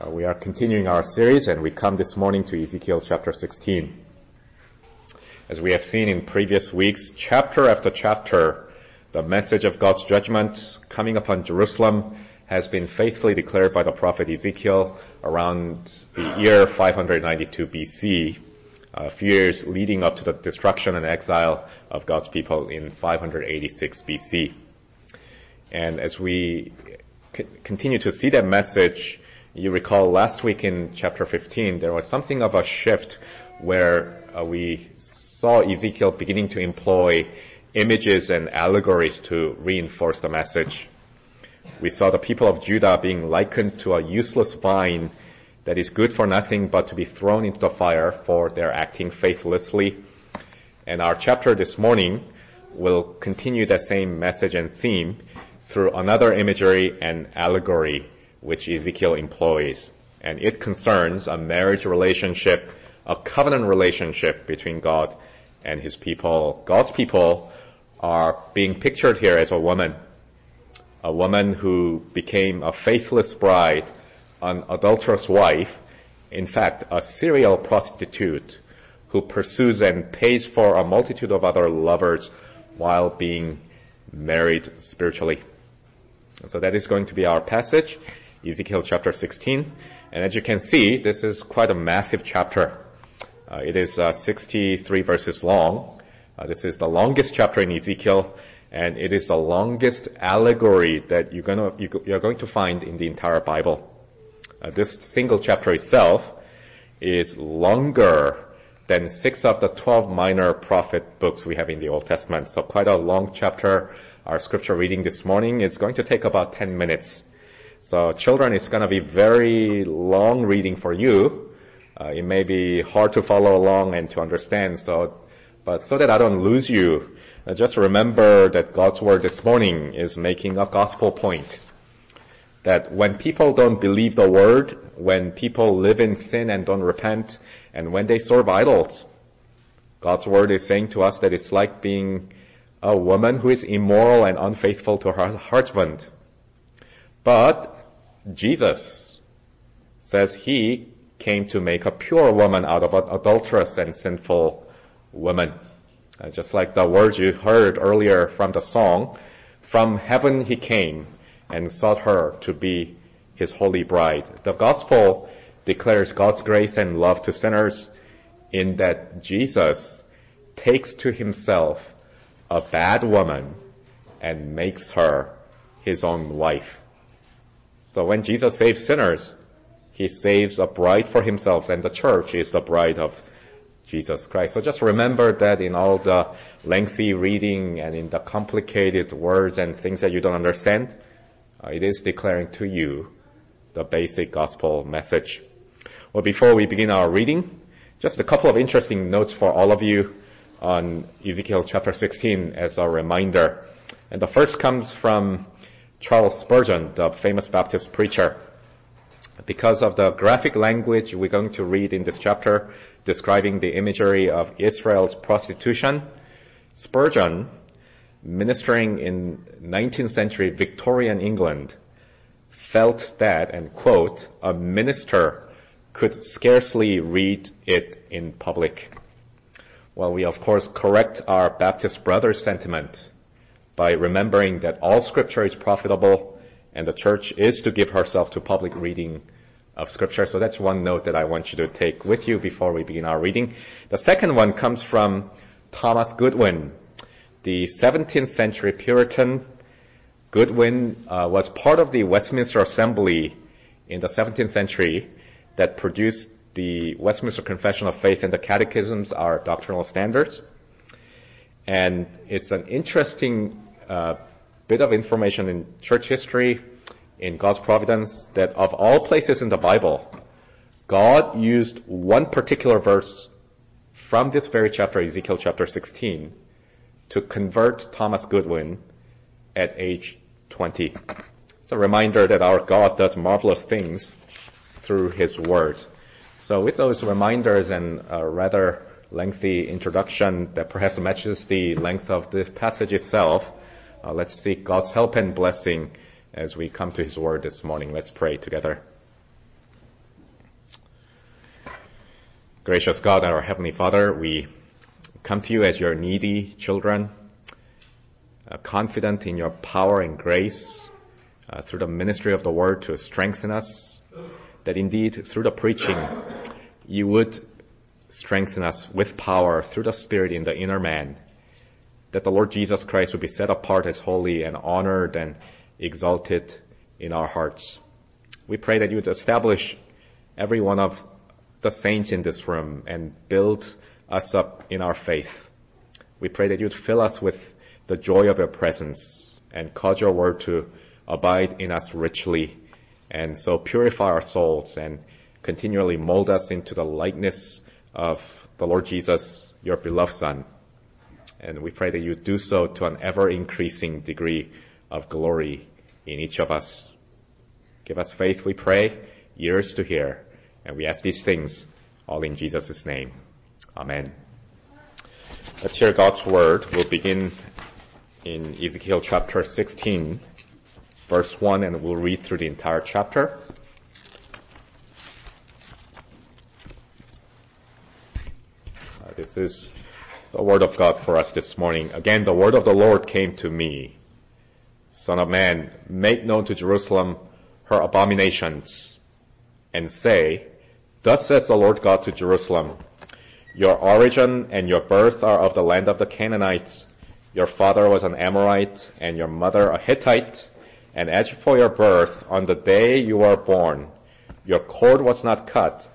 Uh, we are continuing our series and we come this morning to Ezekiel chapter 16. As we have seen in previous weeks, chapter after chapter, the message of God's judgment coming upon Jerusalem has been faithfully declared by the prophet Ezekiel around the year 592 BC, a few years leading up to the destruction and exile of God's people in 586 BC. And as we continue to see that message, you recall last week in chapter 15, there was something of a shift where uh, we saw Ezekiel beginning to employ images and allegories to reinforce the message. We saw the people of Judah being likened to a useless vine that is good for nothing but to be thrown into the fire for their acting faithlessly. And our chapter this morning will continue that same message and theme through another imagery and allegory which Ezekiel employs. And it concerns a marriage relationship, a covenant relationship between God and his people. God's people are being pictured here as a woman. A woman who became a faithless bride, an adulterous wife, in fact, a serial prostitute who pursues and pays for a multitude of other lovers while being married spiritually. So that is going to be our passage. Ezekiel chapter 16. And as you can see, this is quite a massive chapter. Uh, it is uh, 63 verses long. Uh, this is the longest chapter in Ezekiel, and it is the longest allegory that you're, gonna, you're going to find in the entire Bible. Uh, this single chapter itself is longer than six of the 12 minor prophet books we have in the Old Testament. So quite a long chapter. Our scripture reading this morning is going to take about 10 minutes. So children, it's going to be very long reading for you. Uh, it may be hard to follow along and to understand. So, but so that I don't lose you, uh, just remember that God's word this morning is making a gospel point. That when people don't believe the word, when people live in sin and don't repent, and when they serve idols, God's word is saying to us that it's like being a woman who is immoral and unfaithful to her husband. But Jesus says he came to make a pure woman out of an adulterous and sinful woman. Uh, just like the words you heard earlier from the song, from heaven he came and sought her to be his holy bride. The gospel declares God's grace and love to sinners in that Jesus takes to himself a bad woman and makes her his own wife. So when Jesus saves sinners, he saves a bride for himself and the church is the bride of Jesus Christ. So just remember that in all the lengthy reading and in the complicated words and things that you don't understand, uh, it is declaring to you the basic gospel message. Well, before we begin our reading, just a couple of interesting notes for all of you on Ezekiel chapter 16 as a reminder. And the first comes from Charles Spurgeon, the famous Baptist preacher. Because of the graphic language we're going to read in this chapter describing the imagery of Israel's prostitution, Spurgeon, ministering in 19th century Victorian England, felt that, and quote, a minister could scarcely read it in public. Well, we of course correct our Baptist brothers' sentiment by remembering that all scripture is profitable and the church is to give herself to public reading of scripture. So that's one note that I want you to take with you before we begin our reading. The second one comes from Thomas Goodwin, the 17th century Puritan. Goodwin uh, was part of the Westminster Assembly in the 17th century that produced the Westminster Confession of Faith and the Catechisms, our doctrinal standards. And it's an interesting uh, bit of information in church history, in God's providence, that of all places in the Bible, God used one particular verse from this very chapter, Ezekiel chapter 16, to convert Thomas Goodwin at age 20. It's a reminder that our God does marvelous things through His Word. So with those reminders and a rather lengthy introduction that perhaps matches the length of the passage itself, uh, let's seek God's help and blessing as we come to His Word this morning. Let's pray together. Gracious God, our Heavenly Father, we come to you as your needy children, uh, confident in your power and grace uh, through the ministry of the word to strengthen us, that indeed through the preaching you would strengthen us with power through the Spirit in the inner man, that the Lord Jesus Christ would be set apart as holy and honored and exalted in our hearts. We pray that you would establish every one of the saints in this room and build us up in our faith. We pray that you'd fill us with the joy of your presence and cause your word to abide in us richly and so purify our souls and continually mold us into the likeness of the Lord Jesus, your beloved son. And we pray that you do so to an ever increasing degree of glory in each of us. Give us faith, we pray, ears to hear, and we ask these things all in Jesus' name. Amen. Let's hear God's word. We'll begin in Ezekiel chapter 16, verse 1, and we'll read through the entire chapter. Uh, this is the word of God for us this morning. Again, the word of the Lord came to me. Son of man, make known to Jerusalem her abominations and say, Thus says the Lord God to Jerusalem, Your origin and your birth are of the land of the Canaanites. Your father was an Amorite and your mother a Hittite. And as for your birth, on the day you were born, your cord was not cut,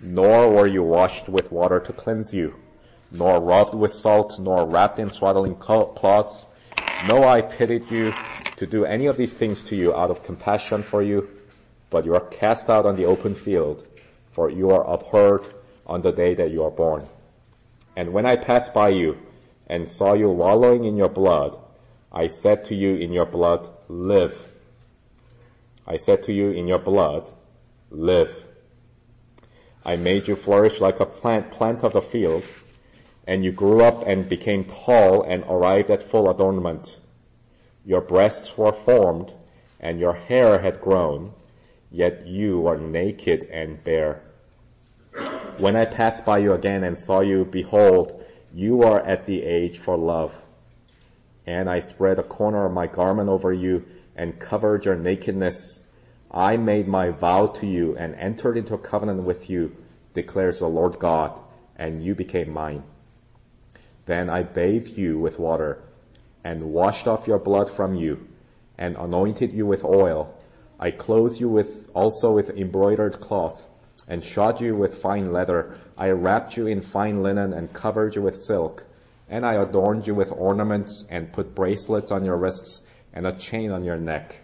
nor were you washed with water to cleanse you, nor rubbed with salt, nor wrapped in swaddling cloths. No, I pitied you to do any of these things to you out of compassion for you, but you are cast out on the open field for you are abhorred on the day that you are born. And when I passed by you and saw you wallowing in your blood, I said to you in your blood, live. I said to you in your blood, live. I made you flourish like a plant, plant of the field, and you grew up and became tall and arrived at full adornment. Your breasts were formed, and your hair had grown, yet you were naked and bare. When I passed by you again and saw you, behold, you are at the age for love. And I spread a corner of my garment over you and covered your nakedness. I made my vow to you and entered into a covenant with you, declares the Lord God, and you became mine. Then I bathed you with water and washed off your blood from you and anointed you with oil. I clothed you with also with embroidered cloth and shod you with fine leather. I wrapped you in fine linen and covered you with silk. And I adorned you with ornaments and put bracelets on your wrists and a chain on your neck.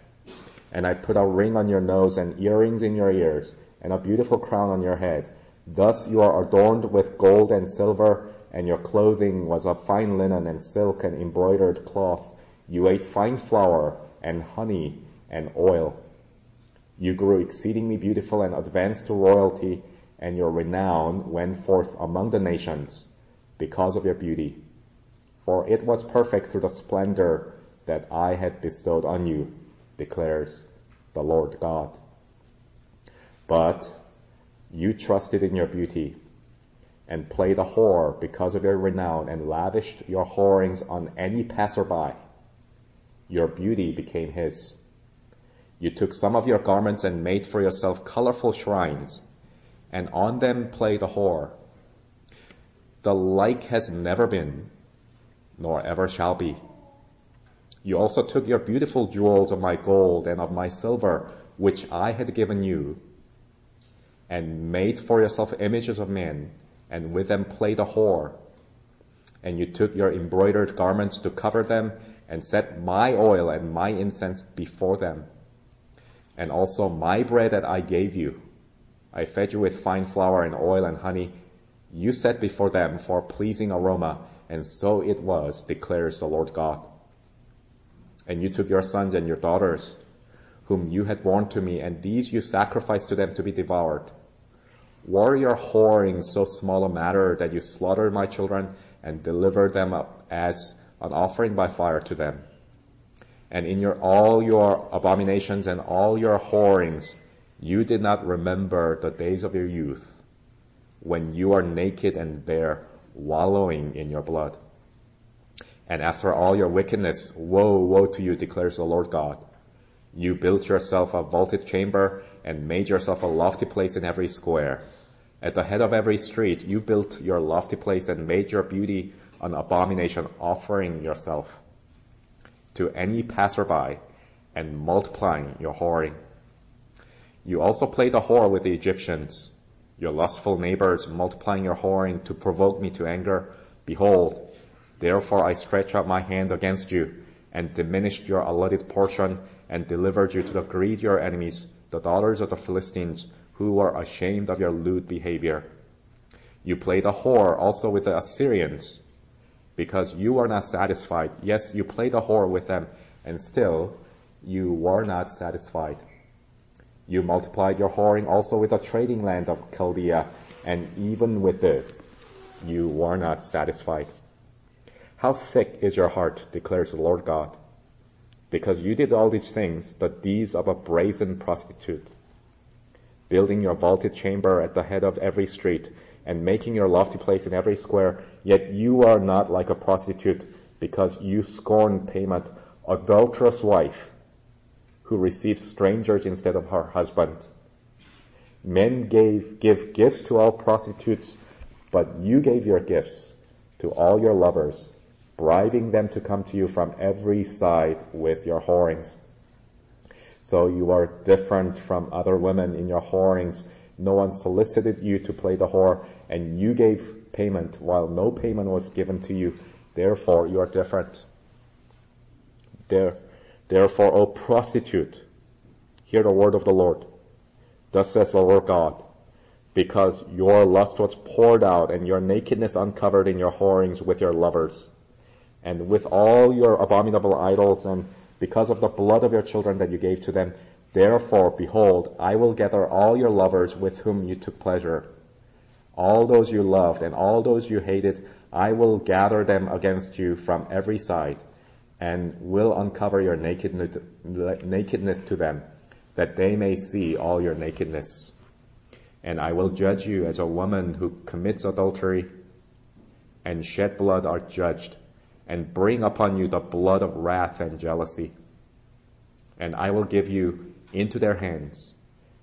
And I put a ring on your nose and earrings in your ears and a beautiful crown on your head. Thus you are adorned with gold and silver and your clothing was of fine linen and silk and embroidered cloth. You ate fine flour and honey and oil. You grew exceedingly beautiful and advanced to royalty, and your renown went forth among the nations because of your beauty. For it was perfect through the splendor that I had bestowed on you, declares the Lord God. But you trusted in your beauty and played a whore because of your renown and lavished your whorings on any passerby. Your beauty became his you took some of your garments and made for yourself colorful shrines, and on them played a whore. The like has never been, nor ever shall be. You also took your beautiful jewels of my gold and of my silver, which I had given you, and made for yourself images of men, and with them played a whore. And you took your embroidered garments to cover them, and set my oil and my incense before them and also my bread that I gave you. I fed you with fine flour and oil and honey. You set before them for pleasing aroma, and so it was, declares the Lord God. And you took your sons and your daughters, whom you had borne to me, and these you sacrificed to them to be devoured. Were your whoring so small a matter that you slaughtered my children and delivered them up as an offering by fire to them? and in your all your abominations and all your whorings, you did not remember the days of your youth, when you are naked and bare, wallowing in your blood. And after all your wickedness, woe, woe to you, declares the Lord God. You built yourself a vaulted chamber and made yourself a lofty place in every square. At the head of every street, you built your lofty place and made your beauty an abomination, offering yourself to any passerby and multiplying your whoring. You also played the whore with the Egyptians, your lustful neighbors, multiplying your whoring to provoke me to anger. Behold, therefore I stretch out my hand against you and diminished your allotted portion and delivered you to the greed of your enemies, the daughters of the Philistines, who were ashamed of your lewd behavior. You played a whore also with the Assyrians, because you were not satisfied. Yes, you played a whore with them, and still you were not satisfied. You multiplied your whoring also with the trading land of Chaldea, and even with this, you were not satisfied. How sick is your heart, declares the Lord God, because you did all these things, the deeds of a brazen prostitute, building your vaulted chamber at the head of every street, and making your lofty place in every square, yet you are not like a prostitute, because you scorn payment, adulterous wife, who receives strangers instead of her husband. Men gave, give gifts to all prostitutes, but you gave your gifts to all your lovers, bribing them to come to you from every side with your whorings. So you are different from other women in your whorings. No one solicited you to play the whore, and you gave payment while no payment was given to you. Therefore, you are different. There, Therefore, O prostitute, hear the word of the Lord. Thus says the Lord God, because your lust was poured out and your nakedness uncovered in your whorings with your lovers, and with all your abominable idols, and because of the blood of your children that you gave to them, therefore, behold, I will gather all your lovers with whom you took pleasure, all those you loved and all those you hated, I will gather them against you from every side and will uncover your nakedness to them, that they may see all your nakedness. And I will judge you as a woman who commits adultery and shed blood are judged, and bring upon you the blood of wrath and jealousy. And I will give you into their hands,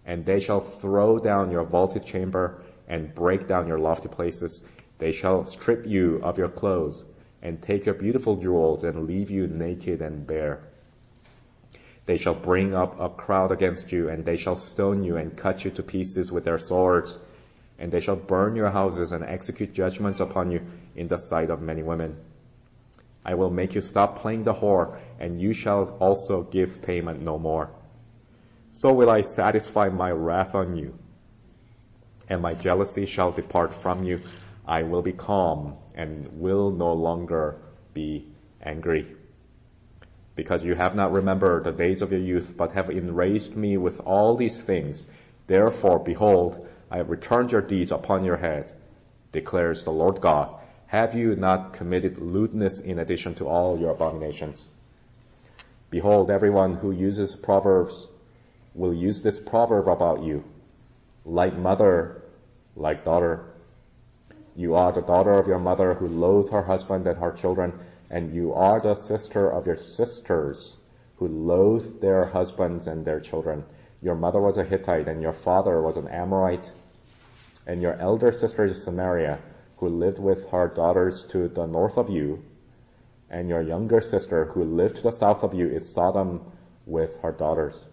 and they shall throw down your vaulted chamber and break down your lofty places. They shall strip you of your clothes and take your beautiful jewels and leave you naked and bare. They shall bring up a crowd against you, and they shall stone you and cut you to pieces with their swords, and they shall burn your houses and execute judgments upon you in the sight of many women. I will make you stop playing the whore, and you shall also give payment no more. So will I satisfy my wrath on you, and my jealousy shall depart from you. I will be calm and will no longer be angry. Because you have not remembered the days of your youth, but have enraged me with all these things. Therefore, behold, I have returned your deeds upon your head, declares the Lord God. Have you not committed lewdness in addition to all your abominations? Behold, everyone who uses proverbs will use this proverb about you. Like mother, like daughter. You are the daughter of your mother who loathed her husband and her children, and you are the sister of your sisters who loathed their husbands and their children. Your mother was a Hittite, and your father was an Amorite, and your elder sister is Samaria, who lived with her daughters to the north of you, and your younger sister, who lived to the south of you, is Sodom with her daughters.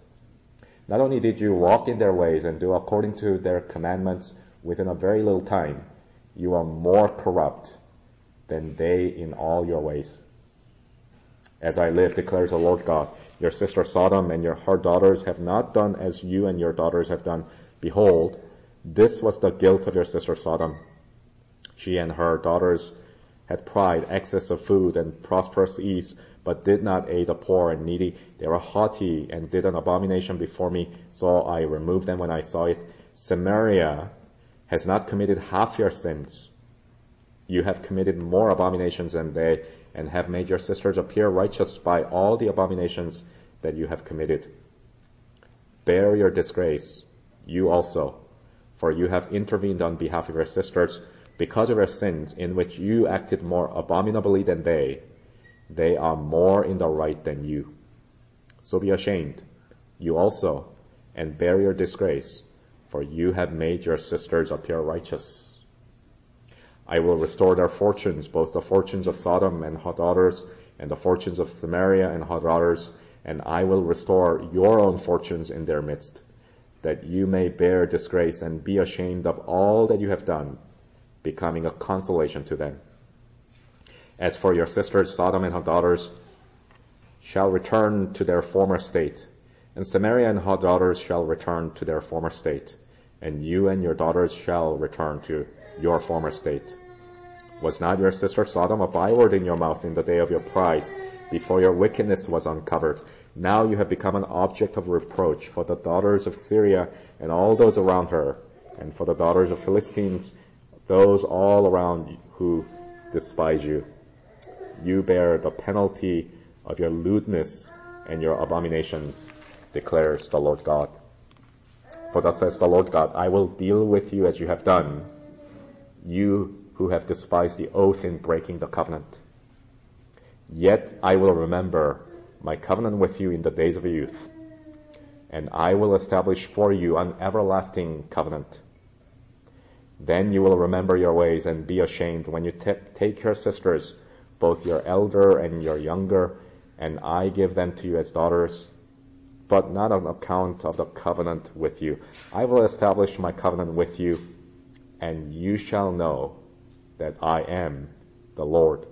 Not only did you walk in their ways and do according to their commandments within a very little time, you are more corrupt than they in all your ways. As I live, declares the Lord God, your sister Sodom and your her daughters have not done as you and your daughters have done. Behold, this was the guilt of your sister Sodom. She and her daughters had pride, excess of food, and prosperous ease, but did not aid the poor and needy. They were haughty and did an abomination before me, so I removed them when I saw it. Samaria has not committed half your sins. You have committed more abominations than they, and have made your sisters appear righteous by all the abominations that you have committed. Bear your disgrace, you also, for you have intervened on behalf of your sisters because of your sins in which you acted more abominably than they. They are more in the right than you. So be ashamed, you also, and bear your disgrace, for you have made your sisters appear righteous. I will restore their fortunes, both the fortunes of Sodom and her daughters, and the fortunes of Samaria and her daughters, and I will restore your own fortunes in their midst that you may bear disgrace and be ashamed of all that you have done, becoming a consolation to them. As for your sisters, Sodom and her daughters shall return to their former state, and Samaria and her daughters shall return to their former state, and you and your daughters shall return to your former state. Was not your sister Sodom a byword in your mouth in the day of your pride, before your wickedness was uncovered? Now you have become an object of reproach for the daughters of Syria and all those around her, and for the daughters of Philistines, those all around who despise you. You bear the penalty of your lewdness and your abominations, declares the Lord God. For thus says the Lord God, I will deal with you as you have done, you who have despised the oath in breaking the covenant. Yet I will remember my covenant with you in the days of your youth, and I will establish for you an everlasting covenant. Then you will remember your ways and be ashamed when you t- take your sisters, both your elder and your younger, and I give them to you as daughters, but not on account of the covenant with you. I will establish my covenant with you, and you shall know that I am the Lord,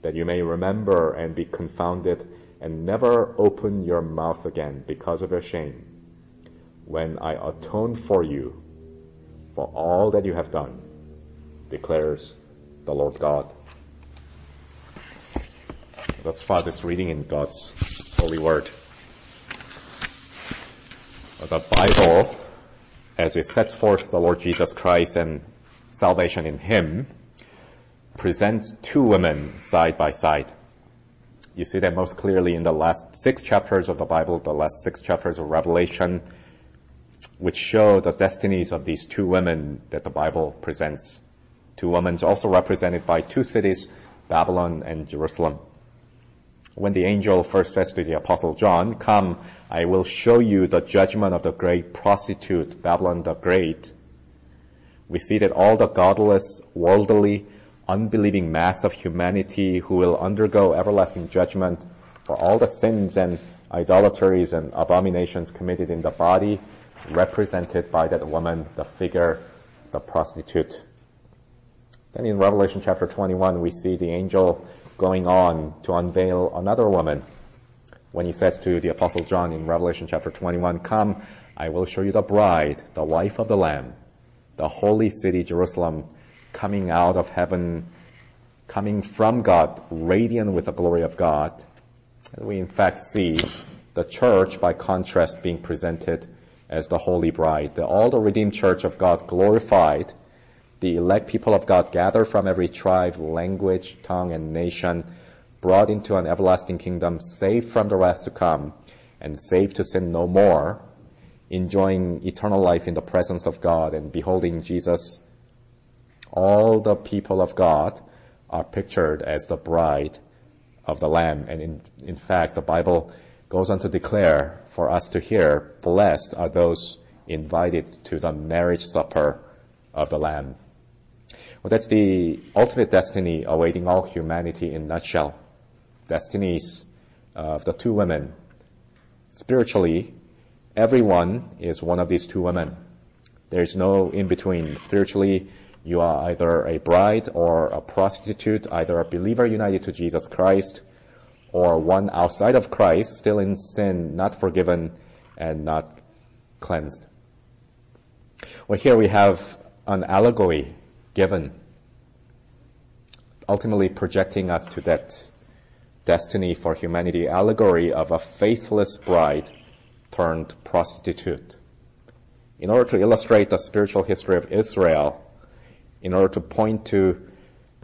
that you may remember and be confounded and never open your mouth again because of your shame, when I atone for you for all that you have done, declares the Lord God. Thus far, this reading in God's holy word. The Bible, as it sets forth the Lord Jesus Christ and salvation in Him, presents two women side by side. You see that most clearly in the last six chapters of the Bible, the last six chapters of Revelation, which show the destinies of these two women that the Bible presents. Two women also represented by two cities, Babylon and Jerusalem. When the angel first says to the apostle John, come, I will show you the judgment of the great prostitute, Babylon the Great, we see that all the godless, worldly, unbelieving mass of humanity who will undergo everlasting judgment for all the sins and idolatries and abominations committed in the body, represented by that woman, the figure, the prostitute. Then in Revelation chapter 21, we see the angel going on to unveil another woman. When he says to the apostle John in Revelation chapter 21, come, I will show you the bride, the wife of the Lamb, the holy city Jerusalem, coming out of heaven, coming from God, radiant with the glory of God. And we in fact see the church, by contrast, being presented as the holy bride. The, all the redeemed church of God glorified, the elect people of God gathered from every tribe, language, tongue, and nation, brought into an everlasting kingdom, saved from the wrath to come, and saved to sin no more, enjoying eternal life in the presence of God and beholding Jesus all the people of God are pictured as the bride of the Lamb. And in, in fact, the Bible goes on to declare for us to hear, blessed are those invited to the marriage supper of the Lamb. Well, that's the ultimate destiny awaiting all humanity in nutshell. Destinies of the two women. Spiritually, everyone is one of these two women. There's no in between. Spiritually, you are either a bride or a prostitute, either a believer united to Jesus Christ or one outside of Christ, still in sin, not forgiven and not cleansed. Well, here we have an allegory given, ultimately projecting us to that destiny for humanity, allegory of a faithless bride turned prostitute. In order to illustrate the spiritual history of Israel, in order to point to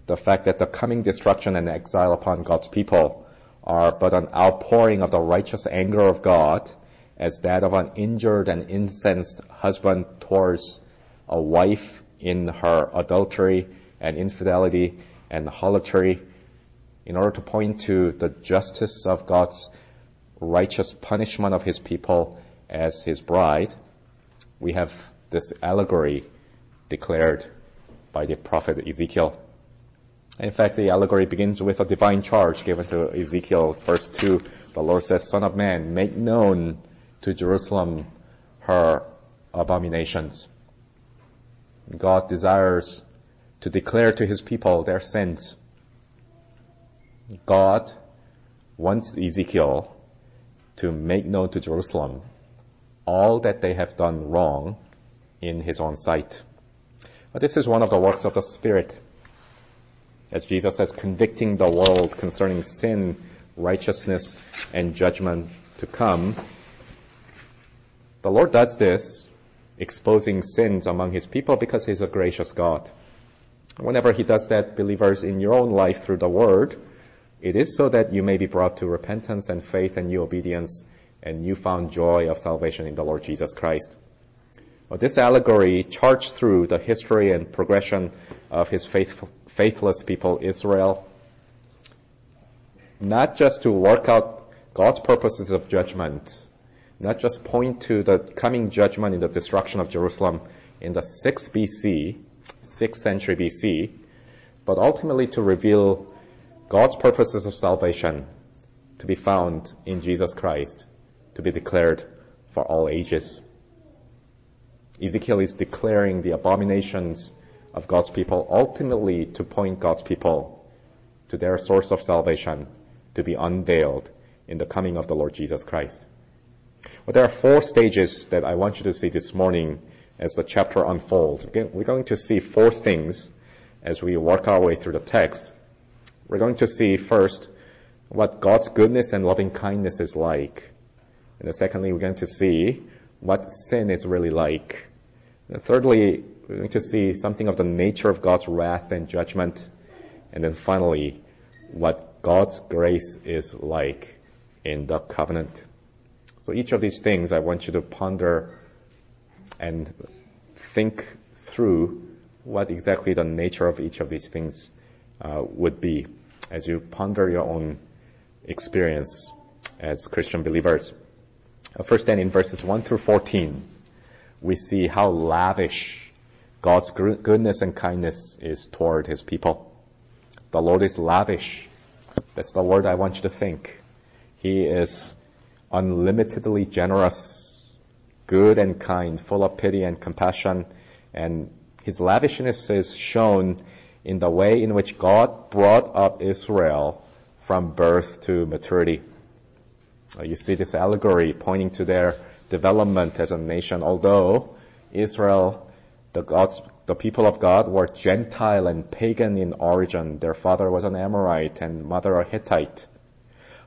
the fact that the coming destruction and exile upon God's people are but an outpouring of the righteous anger of God as that of an injured and incensed husband towards a wife in her adultery and infidelity and harlotry in order to point to the justice of God's righteous punishment of his people as his bride, we have this allegory declared by the prophet Ezekiel. In fact, the allegory begins with a divine charge given to Ezekiel, verse 2. The Lord says, Son of man, make known to Jerusalem her abominations. God desires to declare to his people their sins. God wants Ezekiel to make known to Jerusalem all that they have done wrong in his own sight. But this is one of the works of the Spirit. As Jesus says, convicting the world concerning sin, righteousness, and judgment to come. The Lord does this, exposing sins among his people because he's a gracious God. Whenever he does that, believers, in your own life through the word, it is so that you may be brought to repentance and faith and new obedience and newfound joy of salvation in the Lord Jesus Christ. Well, this allegory charged through the history and progression of his faithful, faithless people, Israel, not just to work out God's purposes of judgment, not just point to the coming judgment in the destruction of Jerusalem in the 6th BC, 6th century BC, but ultimately to reveal God's purposes of salvation to be found in Jesus Christ, to be declared for all ages. Ezekiel is declaring the abominations of God's people ultimately to point God's people to their source of salvation to be unveiled in the coming of the Lord Jesus Christ. Well, there are four stages that I want you to see this morning as the chapter unfolds. We're going to see four things as we work our way through the text. We're going to see first what God's goodness and loving kindness is like. And then secondly, we're going to see what sin is really like. And thirdly, we're going to see something of the nature of God's wrath and judgment. And then finally, what God's grace is like in the covenant. So each of these things I want you to ponder and think through what exactly the nature of each of these things uh, would be as you ponder your own experience as Christian believers. Uh, first then in verses 1 through 14, we see how lavish God's goodness and kindness is toward his people. The Lord is lavish. That's the word I want you to think. He is unlimitedly generous, good and kind, full of pity and compassion, and his lavishness is shown in the way in which God brought up Israel from birth to maturity. You see this allegory pointing to their development as a nation, although Israel, the God's, the people of God were Gentile and pagan in origin. Their father was an Amorite and mother a Hittite.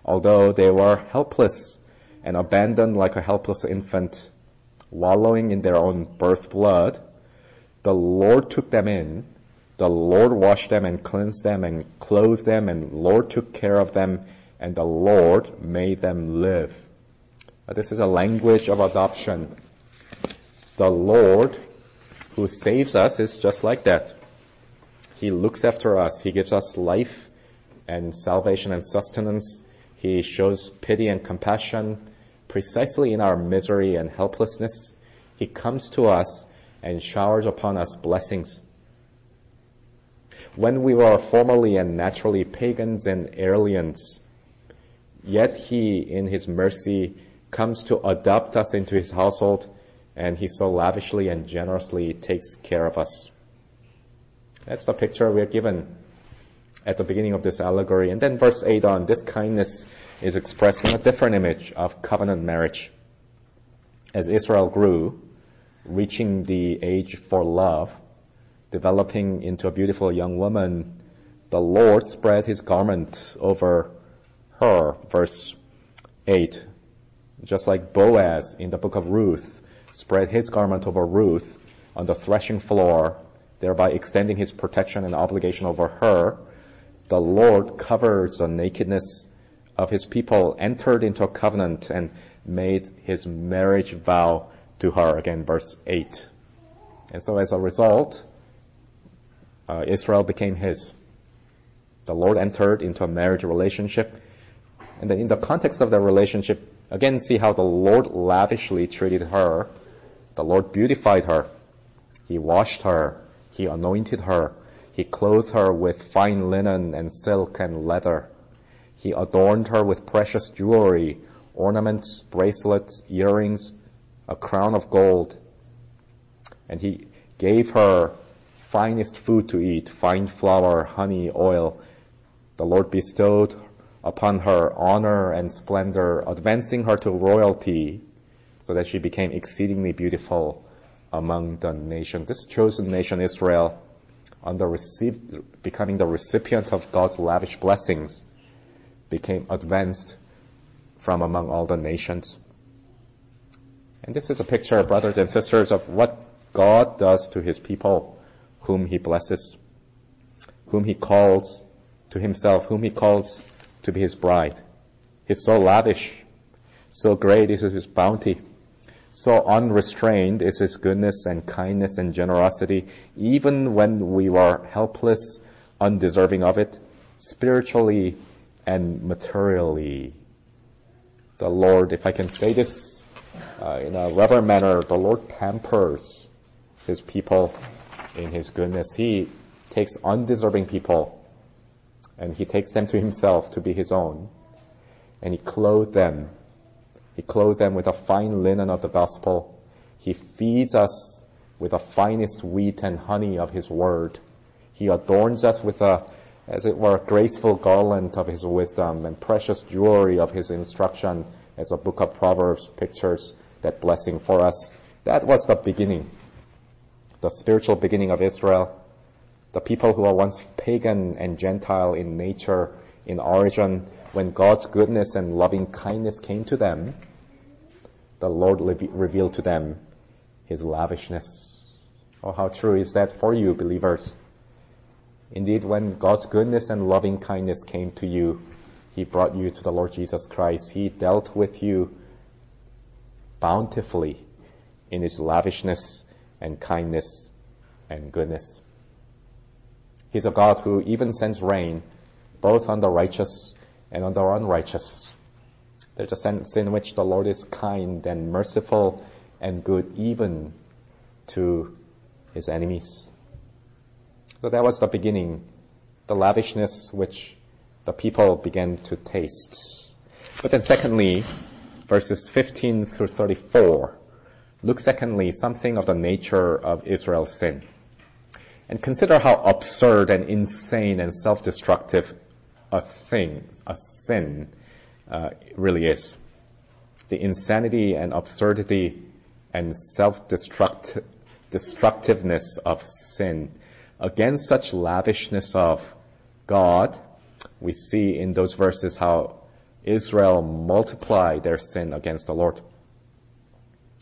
Although they were helpless and abandoned like a helpless infant, wallowing in their own birth blood, the Lord took them in. The Lord washed them and cleansed them and clothed them and the Lord took care of them and the Lord made them live. This is a language of adoption. The Lord who saves us is just like that. He looks after us. He gives us life and salvation and sustenance. He shows pity and compassion precisely in our misery and helplessness. He comes to us and showers upon us blessings. When we were formerly and naturally pagans and aliens, yet He, in His mercy, comes to adopt us into His household, and He so lavishly and generously takes care of us. That's the picture we are given at the beginning of this allegory. And then verse 8 on, this kindness is expressed in a different image of covenant marriage. As Israel grew, reaching the age for love, developing into a beautiful young woman, the Lord spread his garment over her, verse 8. Just like Boaz in the book of Ruth spread his garment over Ruth on the threshing floor, thereby extending his protection and obligation over her, the Lord covers the nakedness of his people, entered into a covenant and made his marriage vow to her. Again, verse 8. And so as a result, uh, Israel became his. The Lord entered into a marriage relationship. And then in the context of the relationship, again, see how the Lord lavishly treated her. The Lord beautified her. He washed her. He anointed her. He clothed her with fine linen and silk and leather. He adorned her with precious jewelry, ornaments, bracelets, earrings, a crown of gold. And he gave her finest food to eat, fine flour, honey, oil. The Lord bestowed upon her honor and splendor, advancing her to royalty so that she became exceedingly beautiful among the nation. This chosen nation, Israel, on the received, becoming the recipient of God's lavish blessings, became advanced from among all the nations. And this is a picture, brothers and sisters, of what God does to his people whom he blesses, whom he calls to himself, whom he calls to be his bride. He's so lavish, so great is his bounty, so unrestrained is his goodness and kindness and generosity, even when we were helpless, undeserving of it, spiritually and materially. The Lord, if I can say this uh, in a reverent manner, the Lord pampers his people in his goodness. He takes undeserving people and he takes them to himself to be his own. And he clothes them. He clothes them with the fine linen of the gospel. He feeds us with the finest wheat and honey of his word. He adorns us with a, as it were, graceful garland of his wisdom and precious jewelry of his instruction as the book of Proverbs pictures that blessing for us. That was the beginning the spiritual beginning of Israel, the people who were once pagan and Gentile in nature, in origin, when God's goodness and loving kindness came to them, the Lord revealed to them His lavishness. Oh, how true is that for you, believers? Indeed, when God's goodness and loving kindness came to you, He brought you to the Lord Jesus Christ. He dealt with you bountifully in His lavishness and kindness and goodness. He's a God who even sends rain both on the righteous and on the unrighteous. There's a sense in which the Lord is kind and merciful and good even to his enemies. So that was the beginning, the lavishness which the people began to taste. But then secondly, verses 15 through 34 Look secondly, something of the nature of Israel's sin. And consider how absurd and insane and self-destructive a thing, a sin, uh, really is. The insanity and absurdity and self-destructiveness of sin. Against such lavishness of God, we see in those verses how Israel multiplied their sin against the Lord.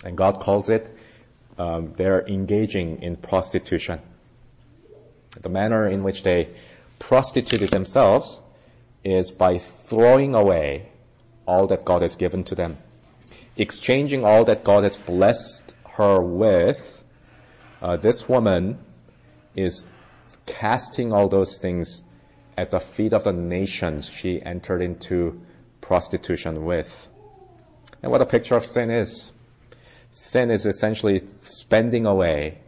And God calls it, um, they're engaging in prostitution. The manner in which they prostituted themselves is by throwing away all that God has given to them, exchanging all that God has blessed her with. Uh, this woman is casting all those things at the feet of the nations she entered into prostitution with. And what a picture of sin is. Sin is essentially spending away,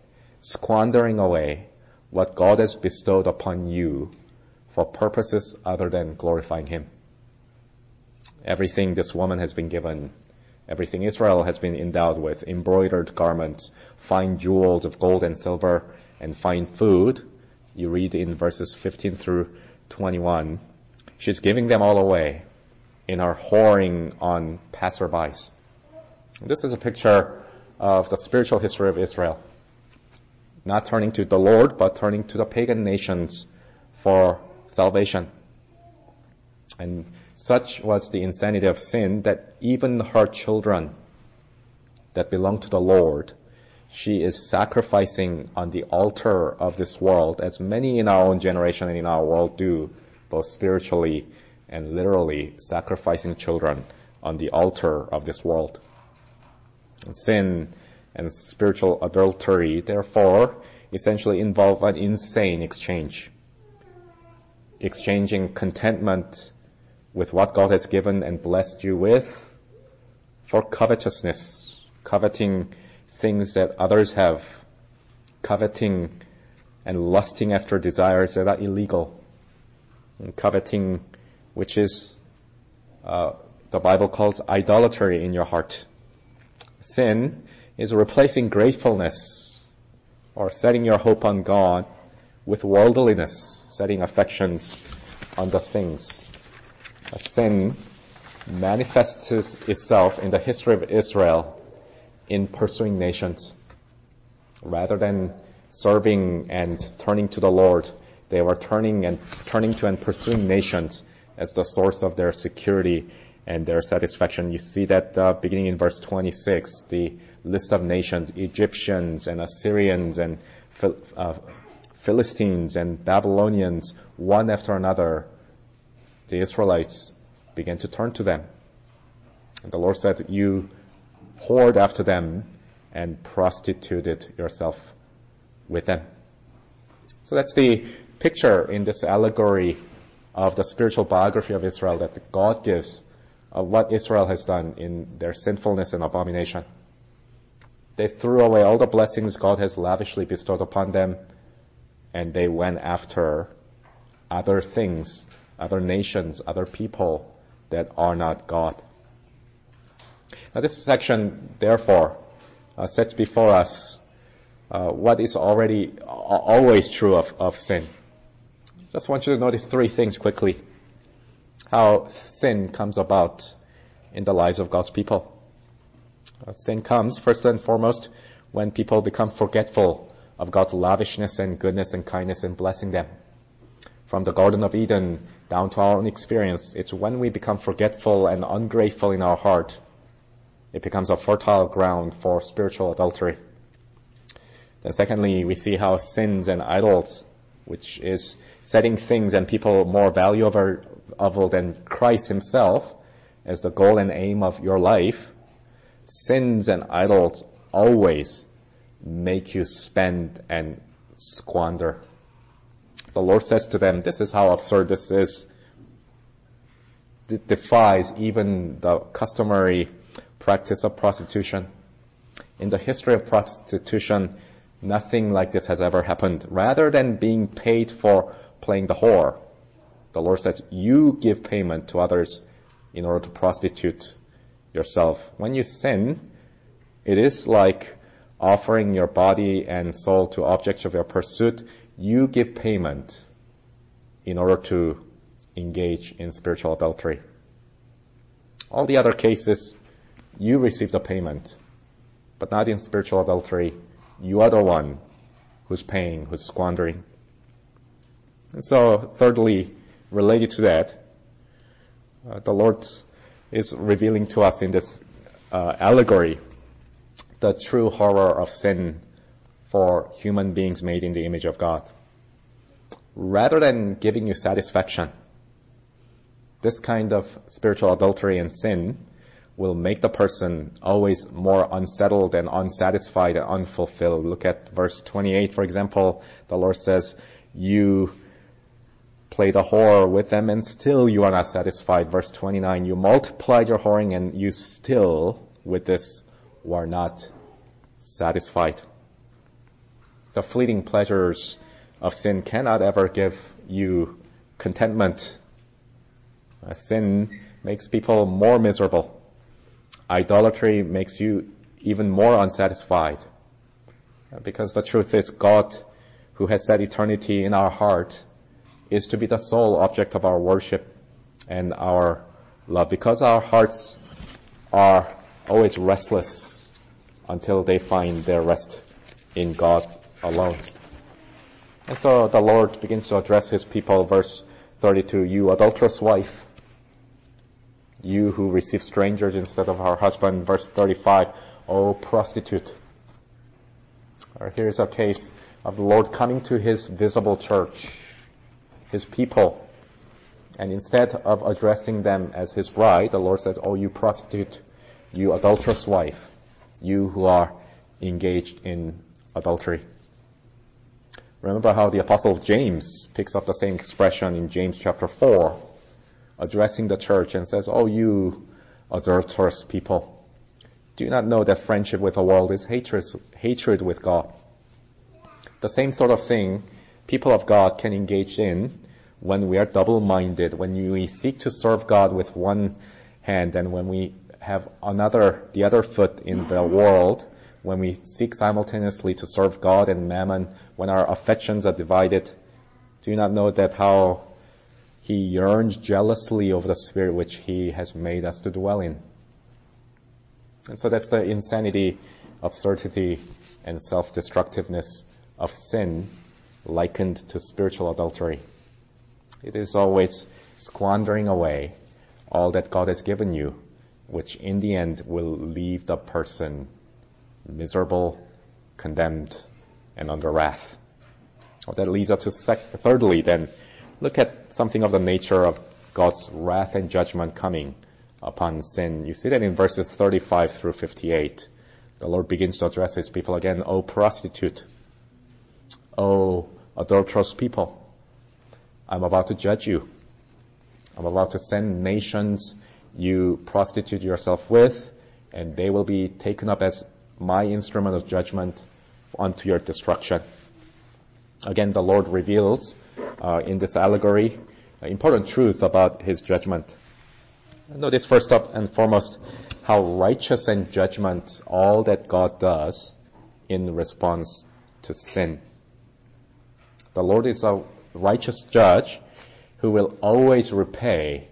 squandering away what God has bestowed upon you for purposes other than glorifying Him. Everything this woman has been given, everything Israel has been endowed with, embroidered garments, fine jewels of gold and silver, and fine food, you read in verses 15 through 21, she's giving them all away in her whoring on passerbys. This is a picture of the spiritual history of Israel. Not turning to the Lord, but turning to the pagan nations for salvation. And such was the insanity of sin that even her children that belong to the Lord, she is sacrificing on the altar of this world, as many in our own generation and in our world do, both spiritually and literally sacrificing children on the altar of this world. Sin and spiritual adultery, therefore, essentially involve an insane exchange. Exchanging contentment with what God has given and blessed you with for covetousness, coveting things that others have, coveting and lusting after desires that are illegal, and coveting which is uh, the Bible calls idolatry in your heart. Sin is replacing gratefulness or setting your hope on God with worldliness, setting affections on the things. A sin manifests itself in the history of Israel in pursuing nations. Rather than serving and turning to the Lord, they were turning and turning to and pursuing nations as the source of their security and their satisfaction. You see that uh, beginning in verse 26, the list of nations, Egyptians and Assyrians and uh, Philistines and Babylonians, one after another, the Israelites began to turn to them. And the Lord said, you whored after them and prostituted yourself with them. So that's the picture in this allegory of the spiritual biography of Israel that God gives of what Israel has done in their sinfulness and abomination. They threw away all the blessings God has lavishly bestowed upon them, and they went after other things, other nations, other people that are not God. Now this section, therefore, uh, sets before us uh, what is already always true of, of sin. Just want you to notice three things quickly. How sin comes about in the lives of God's people. Uh, sin comes first and foremost when people become forgetful of God's lavishness and goodness and kindness and blessing them. From the Garden of Eden down to our own experience, it's when we become forgetful and ungrateful in our heart, it becomes a fertile ground for spiritual adultery. Then secondly, we see how sins and idols, which is setting things and people more valuable than Christ himself as the goal and aim of your life, sins and idols always make you spend and squander. The Lord says to them, this is how absurd this is. It defies even the customary practice of prostitution. In the history of prostitution, nothing like this has ever happened. Rather than being paid for playing the whore. The Lord says, you give payment to others in order to prostitute yourself. When you sin, it is like offering your body and soul to objects of your pursuit. You give payment in order to engage in spiritual adultery. All the other cases, you receive the payment, but not in spiritual adultery. You are the one who's paying, who's squandering. And so, thirdly, related to that, uh, the Lord is revealing to us in this uh, allegory the true horror of sin for human beings made in the image of God. Rather than giving you satisfaction, this kind of spiritual adultery and sin will make the person always more unsettled and unsatisfied and unfulfilled. Look at verse 28, for example. The Lord says, you play the whore with them and still you are not satisfied. Verse 29, you multiplied your whoring and you still with this were not satisfied. The fleeting pleasures of sin cannot ever give you contentment. Sin makes people more miserable. Idolatry makes you even more unsatisfied. Because the truth is God, who has set eternity in our heart, is to be the sole object of our worship and our love because our hearts are Oh, always restless until they find their rest in God alone. And so the Lord begins to address his people, verse 32, you adulterous wife, you who receive strangers instead of our husband, verse 35, O prostitute. Here's a case of the Lord coming to his visible church his people. And instead of addressing them as his bride, the Lord said, Oh, you prostitute, you adulterous wife, you who are engaged in adultery. Remember how the apostle James picks up the same expression in James chapter 4, addressing the church and says, Oh, you adulterous people, do you not know that friendship with the world is hatred, hatred with God? The same sort of thing people of God can engage in when we are double-minded, when we seek to serve God with one hand and when we have another, the other foot in the world, when we seek simultaneously to serve God and mammon, when our affections are divided, do you not know that how he yearns jealously over the spirit which he has made us to dwell in? And so that's the insanity, absurdity, and self-destructiveness of sin likened to spiritual adultery. It is always squandering away all that God has given you, which in the end will leave the person miserable, condemned, and under wrath. Well, that leads us to sec- thirdly then, look at something of the nature of God's wrath and judgment coming upon sin. You see that in verses 35 through 58. The Lord begins to address his people again, O prostitute, O adulterous people, I'm about to judge you. I'm about to send nations you prostitute yourself with, and they will be taken up as my instrument of judgment unto your destruction. Again, the Lord reveals uh, in this allegory important truth about His judgment. Notice first up and foremost how righteous and judgment all that God does in response to sin. The Lord is a righteous judge who will always repay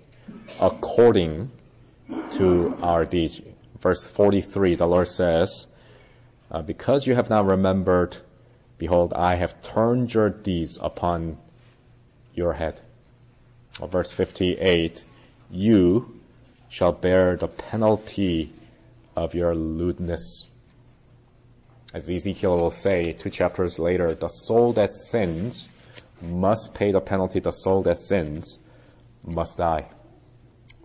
according to our deeds. Verse 43, the Lord says, uh, because you have not remembered, behold, I have turned your deeds upon your head. Verse 58, you shall bear the penalty of your lewdness. As Ezekiel will say two chapters later, the soul that sins must pay the penalty. The soul that sins must die.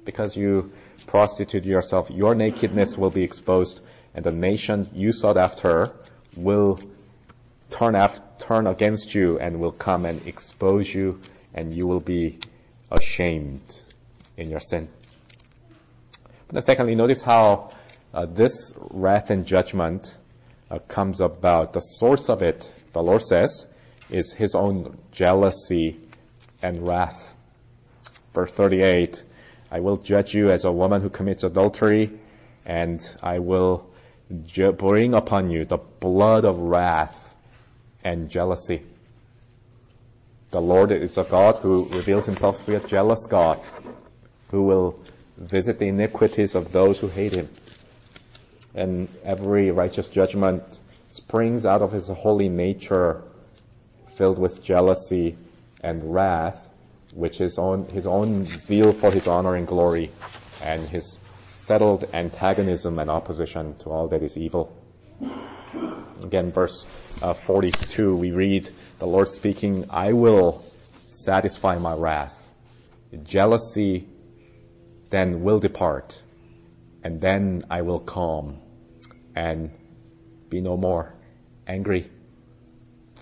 Because you prostitute yourself, your nakedness will be exposed and the nation you sought after will turn, turn against you and will come and expose you and you will be ashamed in your sin. But secondly, notice how uh, this wrath and judgment uh, comes about. The source of it, the Lord says, is his own jealousy and wrath. Verse 38, I will judge you as a woman who commits adultery, and I will bring upon you the blood of wrath and jealousy. The Lord is a God who reveals himself to be a jealous God, who will visit the iniquities of those who hate him. And every righteous judgment springs out of his holy nature, filled with jealousy and wrath, which is on his own zeal for his honor and glory and his settled antagonism and opposition to all that is evil. Again, verse uh, 42, we read the Lord speaking, I will satisfy my wrath. Jealousy then will depart, and then I will calm and be no more angry.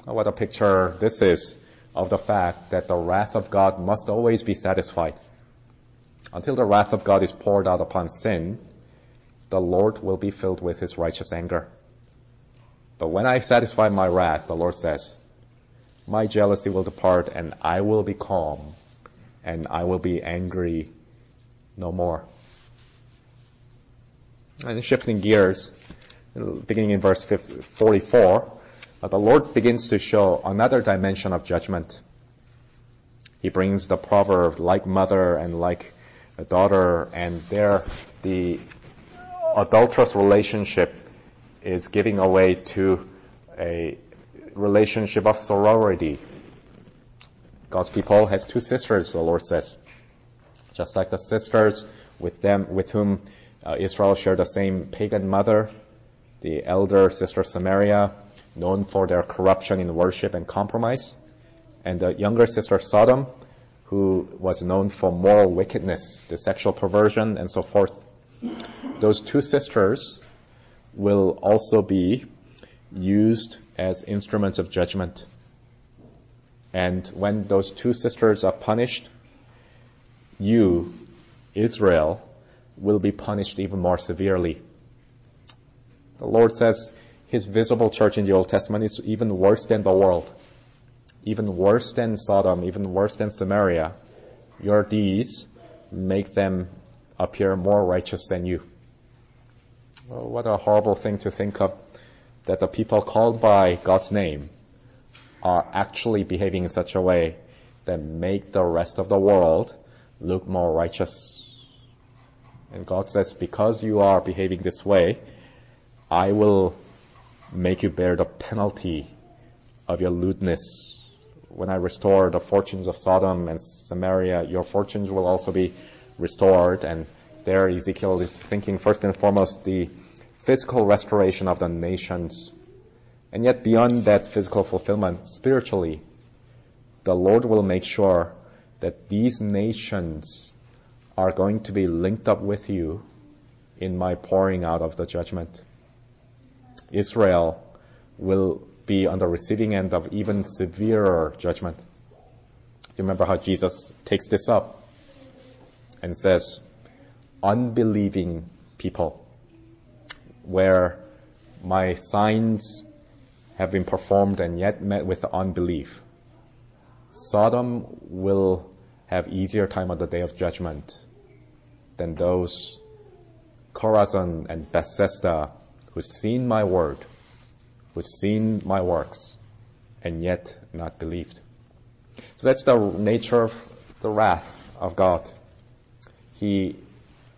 What a picture this is of the fact that the wrath of God must always be satisfied. Until the wrath of God is poured out upon sin, the Lord will be filled with his righteous anger. But when I satisfy my wrath, the Lord says, my jealousy will depart and I will be calm and I will be angry no more. And shifting gears, beginning in verse 44, uh, the Lord begins to show another dimension of judgment. He brings the proverb, like mother and like a daughter, and there the adulterous relationship is giving away to a relationship of sorority. God's people has two sisters, the Lord says. Just like the sisters with them, with whom uh, Israel shared the same pagan mother, the elder sister Samaria, known for their corruption in worship and compromise, and the younger sister Sodom, who was known for moral wickedness, the sexual perversion, and so forth. Those two sisters will also be used as instruments of judgment. And when those two sisters are punished, you, Israel, will be punished even more severely. The Lord says his visible church in the Old Testament is even worse than the world, even worse than Sodom, even worse than Samaria. Your deeds make them appear more righteous than you. Well, what a horrible thing to think of that the people called by God's name are actually behaving in such a way that make the rest of the world look more righteous. And God says, because you are behaving this way, I will make you bear the penalty of your lewdness. When I restore the fortunes of Sodom and Samaria, your fortunes will also be restored. And there Ezekiel is thinking first and foremost the physical restoration of the nations. And yet beyond that physical fulfillment, spiritually, the Lord will make sure that these nations are going to be linked up with you in my pouring out of the judgment. Israel will be on the receiving end of even severer judgment. You remember how Jesus takes this up and says, unbelieving people where my signs have been performed and yet met with unbelief. Sodom will have easier time on the day of judgment than those Chorazin and Bethsaida who've seen my word, who've seen my works, and yet not believed. So that's the nature of the wrath of God. He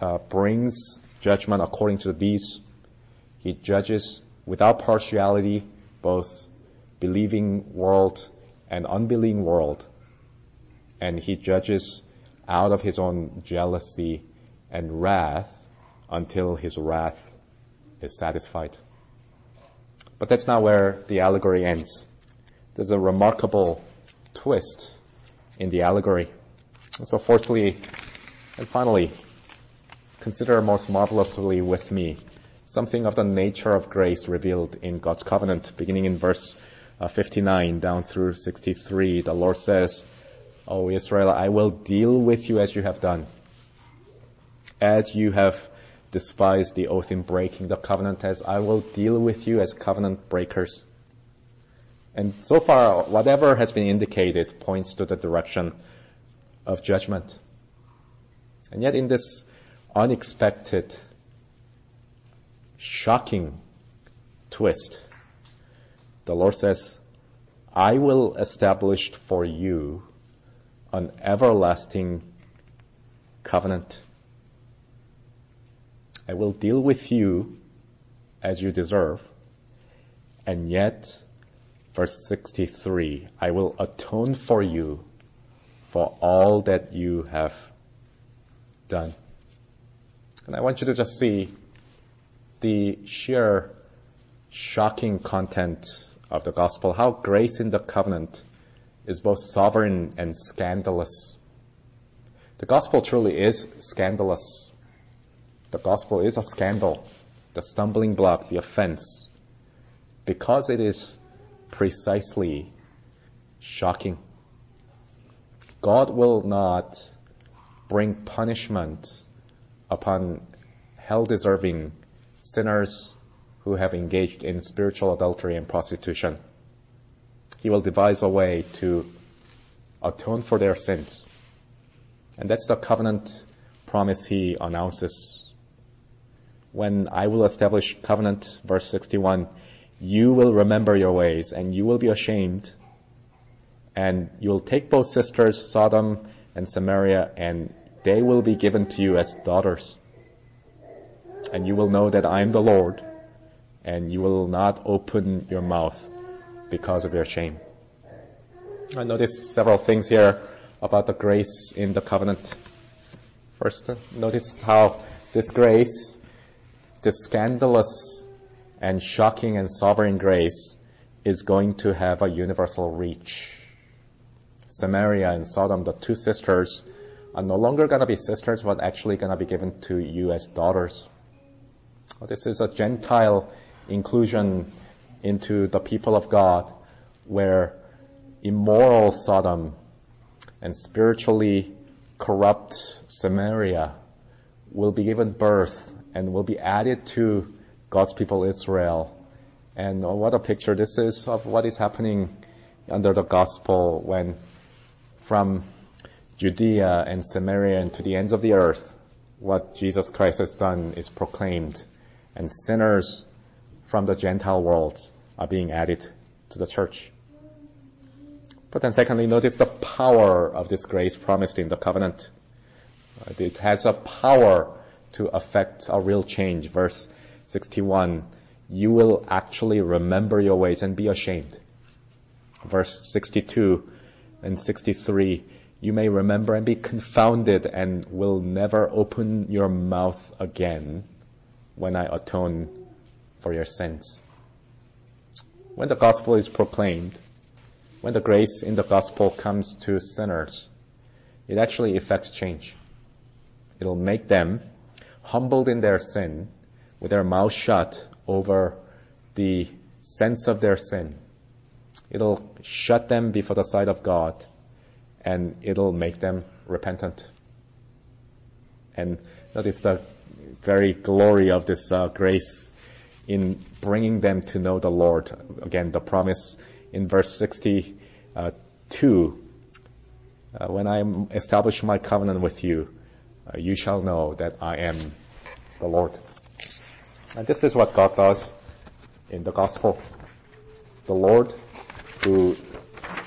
uh, brings judgment according to the deeds he judges without partiality both believing world and unbelieving world. And he judges out of his own jealousy and wrath until his wrath is satisfied. But that's not where the allegory ends. There's a remarkable twist in the allegory. So fourthly and finally, consider most marvelously with me something of the nature of grace revealed in God's covenant. Beginning in verse uh, 59 down through 63, the Lord says, O Israel, I will deal with you as you have done. As you have despised the oath in breaking the covenant, as I will deal with you as covenant breakers. And so far, whatever has been indicated points to the direction of judgment. And yet in this unexpected shocking twist. The Lord says, I will establish for you an everlasting covenant. I will deal with you as you deserve. And yet, verse 63, I will atone for you for all that you have done. And I want you to just see the sheer shocking content of the gospel, how grace in the covenant is both sovereign and scandalous. The gospel truly is scandalous. The gospel is a scandal, the stumbling block, the offense, because it is precisely shocking. God will not bring punishment upon hell deserving sinners who have engaged in spiritual adultery and prostitution. He will devise a way to atone for their sins. And that's the covenant promise he announces. When I will establish covenant, verse 61, you will remember your ways and you will be ashamed and you will take both sisters, Sodom and Samaria, and they will be given to you as daughters and you will know that I am the Lord, and you will not open your mouth because of your shame. I notice several things here about the grace in the covenant. First, notice how this grace, this scandalous and shocking and sovereign grace, is going to have a universal reach. Samaria and Sodom, the two sisters, are no longer going to be sisters, but actually going to be given to you as daughters. This is a Gentile inclusion into the people of God where immoral Sodom and spiritually corrupt Samaria will be given birth and will be added to God's people Israel. And what a picture this is of what is happening under the gospel when from Judea and Samaria and to the ends of the earth, what Jesus Christ has done is proclaimed and sinners from the Gentile world are being added to the church. But then secondly, notice the power of this grace promised in the covenant. It has a power to affect a real change. Verse 61, you will actually remember your ways and be ashamed. Verse 62 and 63, you may remember and be confounded and will never open your mouth again when I atone for your sins. When the gospel is proclaimed, when the grace in the gospel comes to sinners, it actually effects change. It'll make them humbled in their sin, with their mouth shut over the sense of their sin. It'll shut them before the sight of God, and it'll make them repentant. And that is the very glory of this uh, grace in bringing them to know the Lord. Again, the promise in verse 62, uh, when I establish my covenant with you, uh, Uh, you shall know that I am the Lord. And this is what God does in the gospel. The Lord who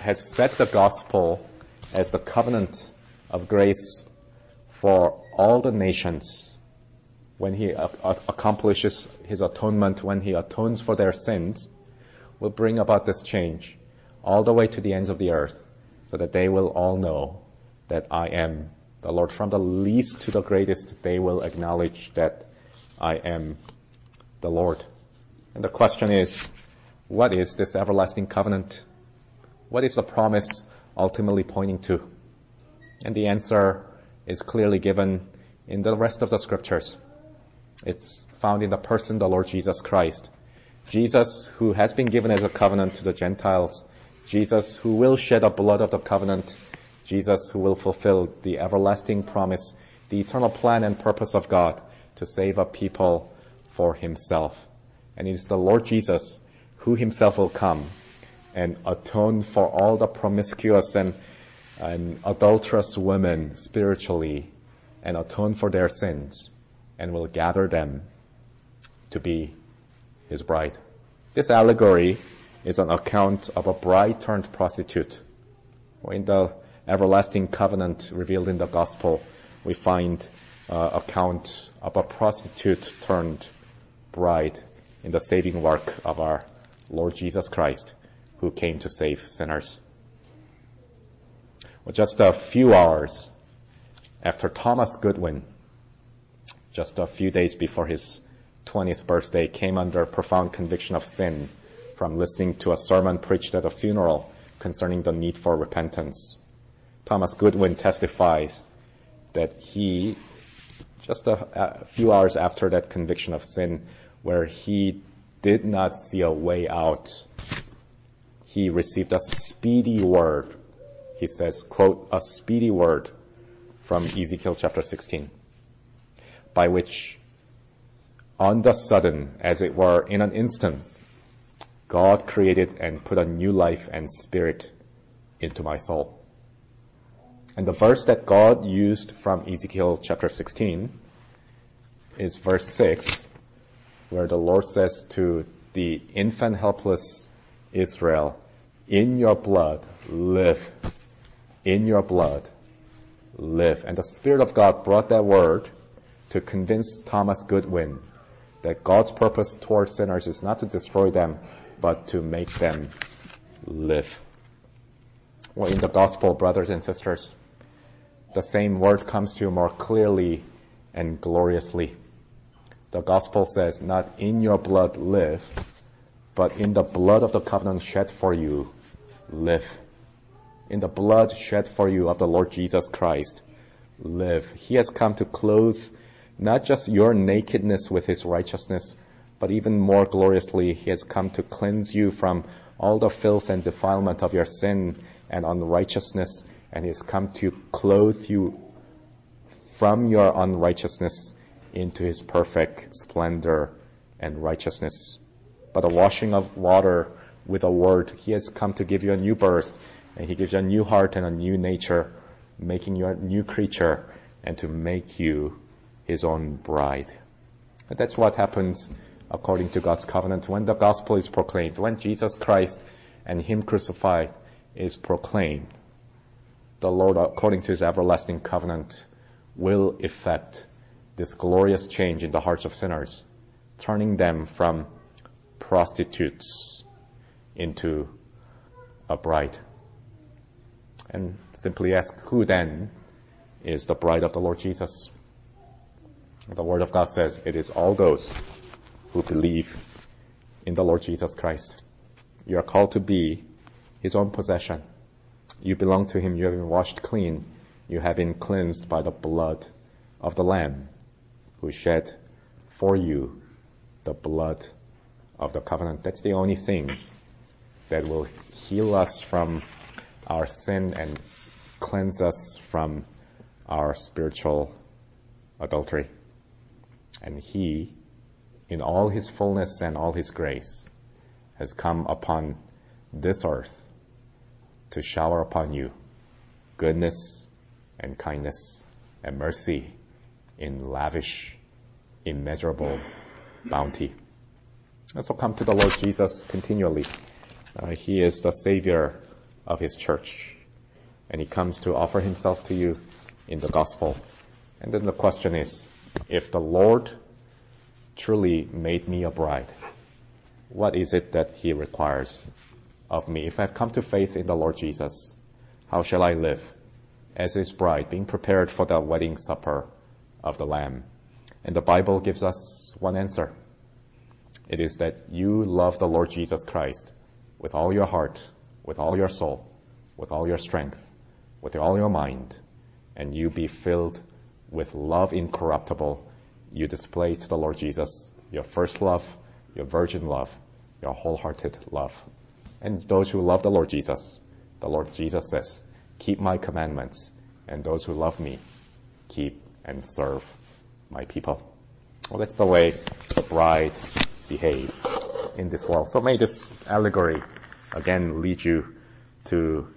has set the gospel as the covenant of grace for all the nations when he accomplishes his atonement, when he atones for their sins, will bring about this change all the way to the ends of the earth so that they will all know that I am the Lord. From the least to the greatest, they will acknowledge that I am the Lord. And the question is, what is this everlasting covenant? What is the promise ultimately pointing to? And the answer is clearly given in the rest of the scriptures. It's found in the person, the Lord Jesus Christ. Jesus, who has been given as a covenant to the Gentiles. Jesus, who will shed the blood of the covenant Jesus who will fulfill the everlasting promise, the eternal plan and purpose of God to save a people for himself. And it is the Lord Jesus who himself will come and atone for all the promiscuous and, and adulterous women spiritually and atone for their sins and will gather them to be his bride. This allegory is an account of a bride turned prostitute. In the everlasting covenant revealed in the gospel, we find uh, account of a prostitute turned bride in the saving work of our Lord Jesus Christ, who came to save sinners. Well, just a few hours after Thomas Goodwin, just a few days before his 20th birthday, came under profound conviction of sin from listening to a sermon preached at a funeral concerning the need for repentance. Thomas Goodwin testifies that he, just a, a, few hours after that conviction of sin, where he did not see a way out, he received a speedy word. He says, quote, a speedy word from Ezekiel chapter 16, by which on the sudden, as it were, in an instant, God created and put a new life and spirit into my soul. And the verse that God used from Ezekiel chapter 16 is verse 6, where the Lord says to the infant helpless Israel, in your blood live. In your blood live. And the Spirit of God brought that word to convince Thomas Goodwin that God's purpose towards sinners is not to destroy them, but to make them live. Well, in the gospel, brothers and sisters, the same word comes to you more clearly and gloriously. The gospel says, not in your blood live, but in the blood of the covenant shed for you, live. In the blood shed for you of the Lord Jesus Christ, live. He has come to clothe not just your nakedness with his righteousness, But even more gloriously, he has come to cleanse you from all the filth and defilement of your sin and unrighteousness, and he has come to clothe you from your unrighteousness into his perfect splendor and righteousness. By the washing of water with a word, he has come to give you a new birth, and he gives you a new heart and a new nature, making you a new creature, and to make you his own bride. And that's what happens according to God's covenant when the gospel is proclaimed, when Jesus Christ and him crucified is proclaimed. The Lord, according to his everlasting covenant, will effect this glorious change in the hearts of sinners, turning them from prostitutes into a bride. And simply ask, who then is the bride of the Lord Jesus? The Word of God says it is all those who believe in the Lord Jesus Christ. You are called to be His own possession. You belong to Him. You have been washed clean. You have been cleansed by the blood of the Lamb who shed for you the blood of the covenant. That's the only thing that will heal us from our sin and cleanse us from our spiritual adultery. And He, in all His fullness and all His grace, has come upon this earth to shower upon you goodness and kindness and mercy in lavish, immeasurable bounty. And so come to the Lord Jesus continually. Uh, he is the Savior of His church. And He comes to offer Himself to you in the gospel. And then the question is, if the Lord truly made me a bride, what is it that He requires of me? If I've come to faith in the Lord Jesus, how shall I live as His bride, being prepared for the wedding supper of the Lamb? And the Bible gives us one answer. It is that you love the Lord Jesus Christ with all your heart, with all your soul, with all your strength, with all your mind, and you be filled with love incorruptible. You display to the Lord Jesus your first love, your virgin love, your wholehearted love. And those who love the Lord Jesus, the Lord Jesus says, keep my commandments, and those who love me, keep and serve my people. Well, that's the way the bride behave in this world. So may this allegory again lead you to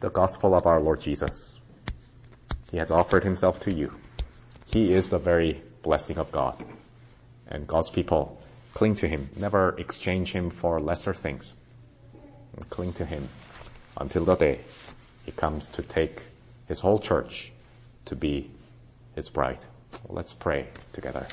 the gospel of our Lord Jesus. He has offered himself to you. He is the very blessing of God. And God's people cling to him, never exchange him for lesser things. And cling to him until the day he comes to take his whole church to be his bride. Let's pray together.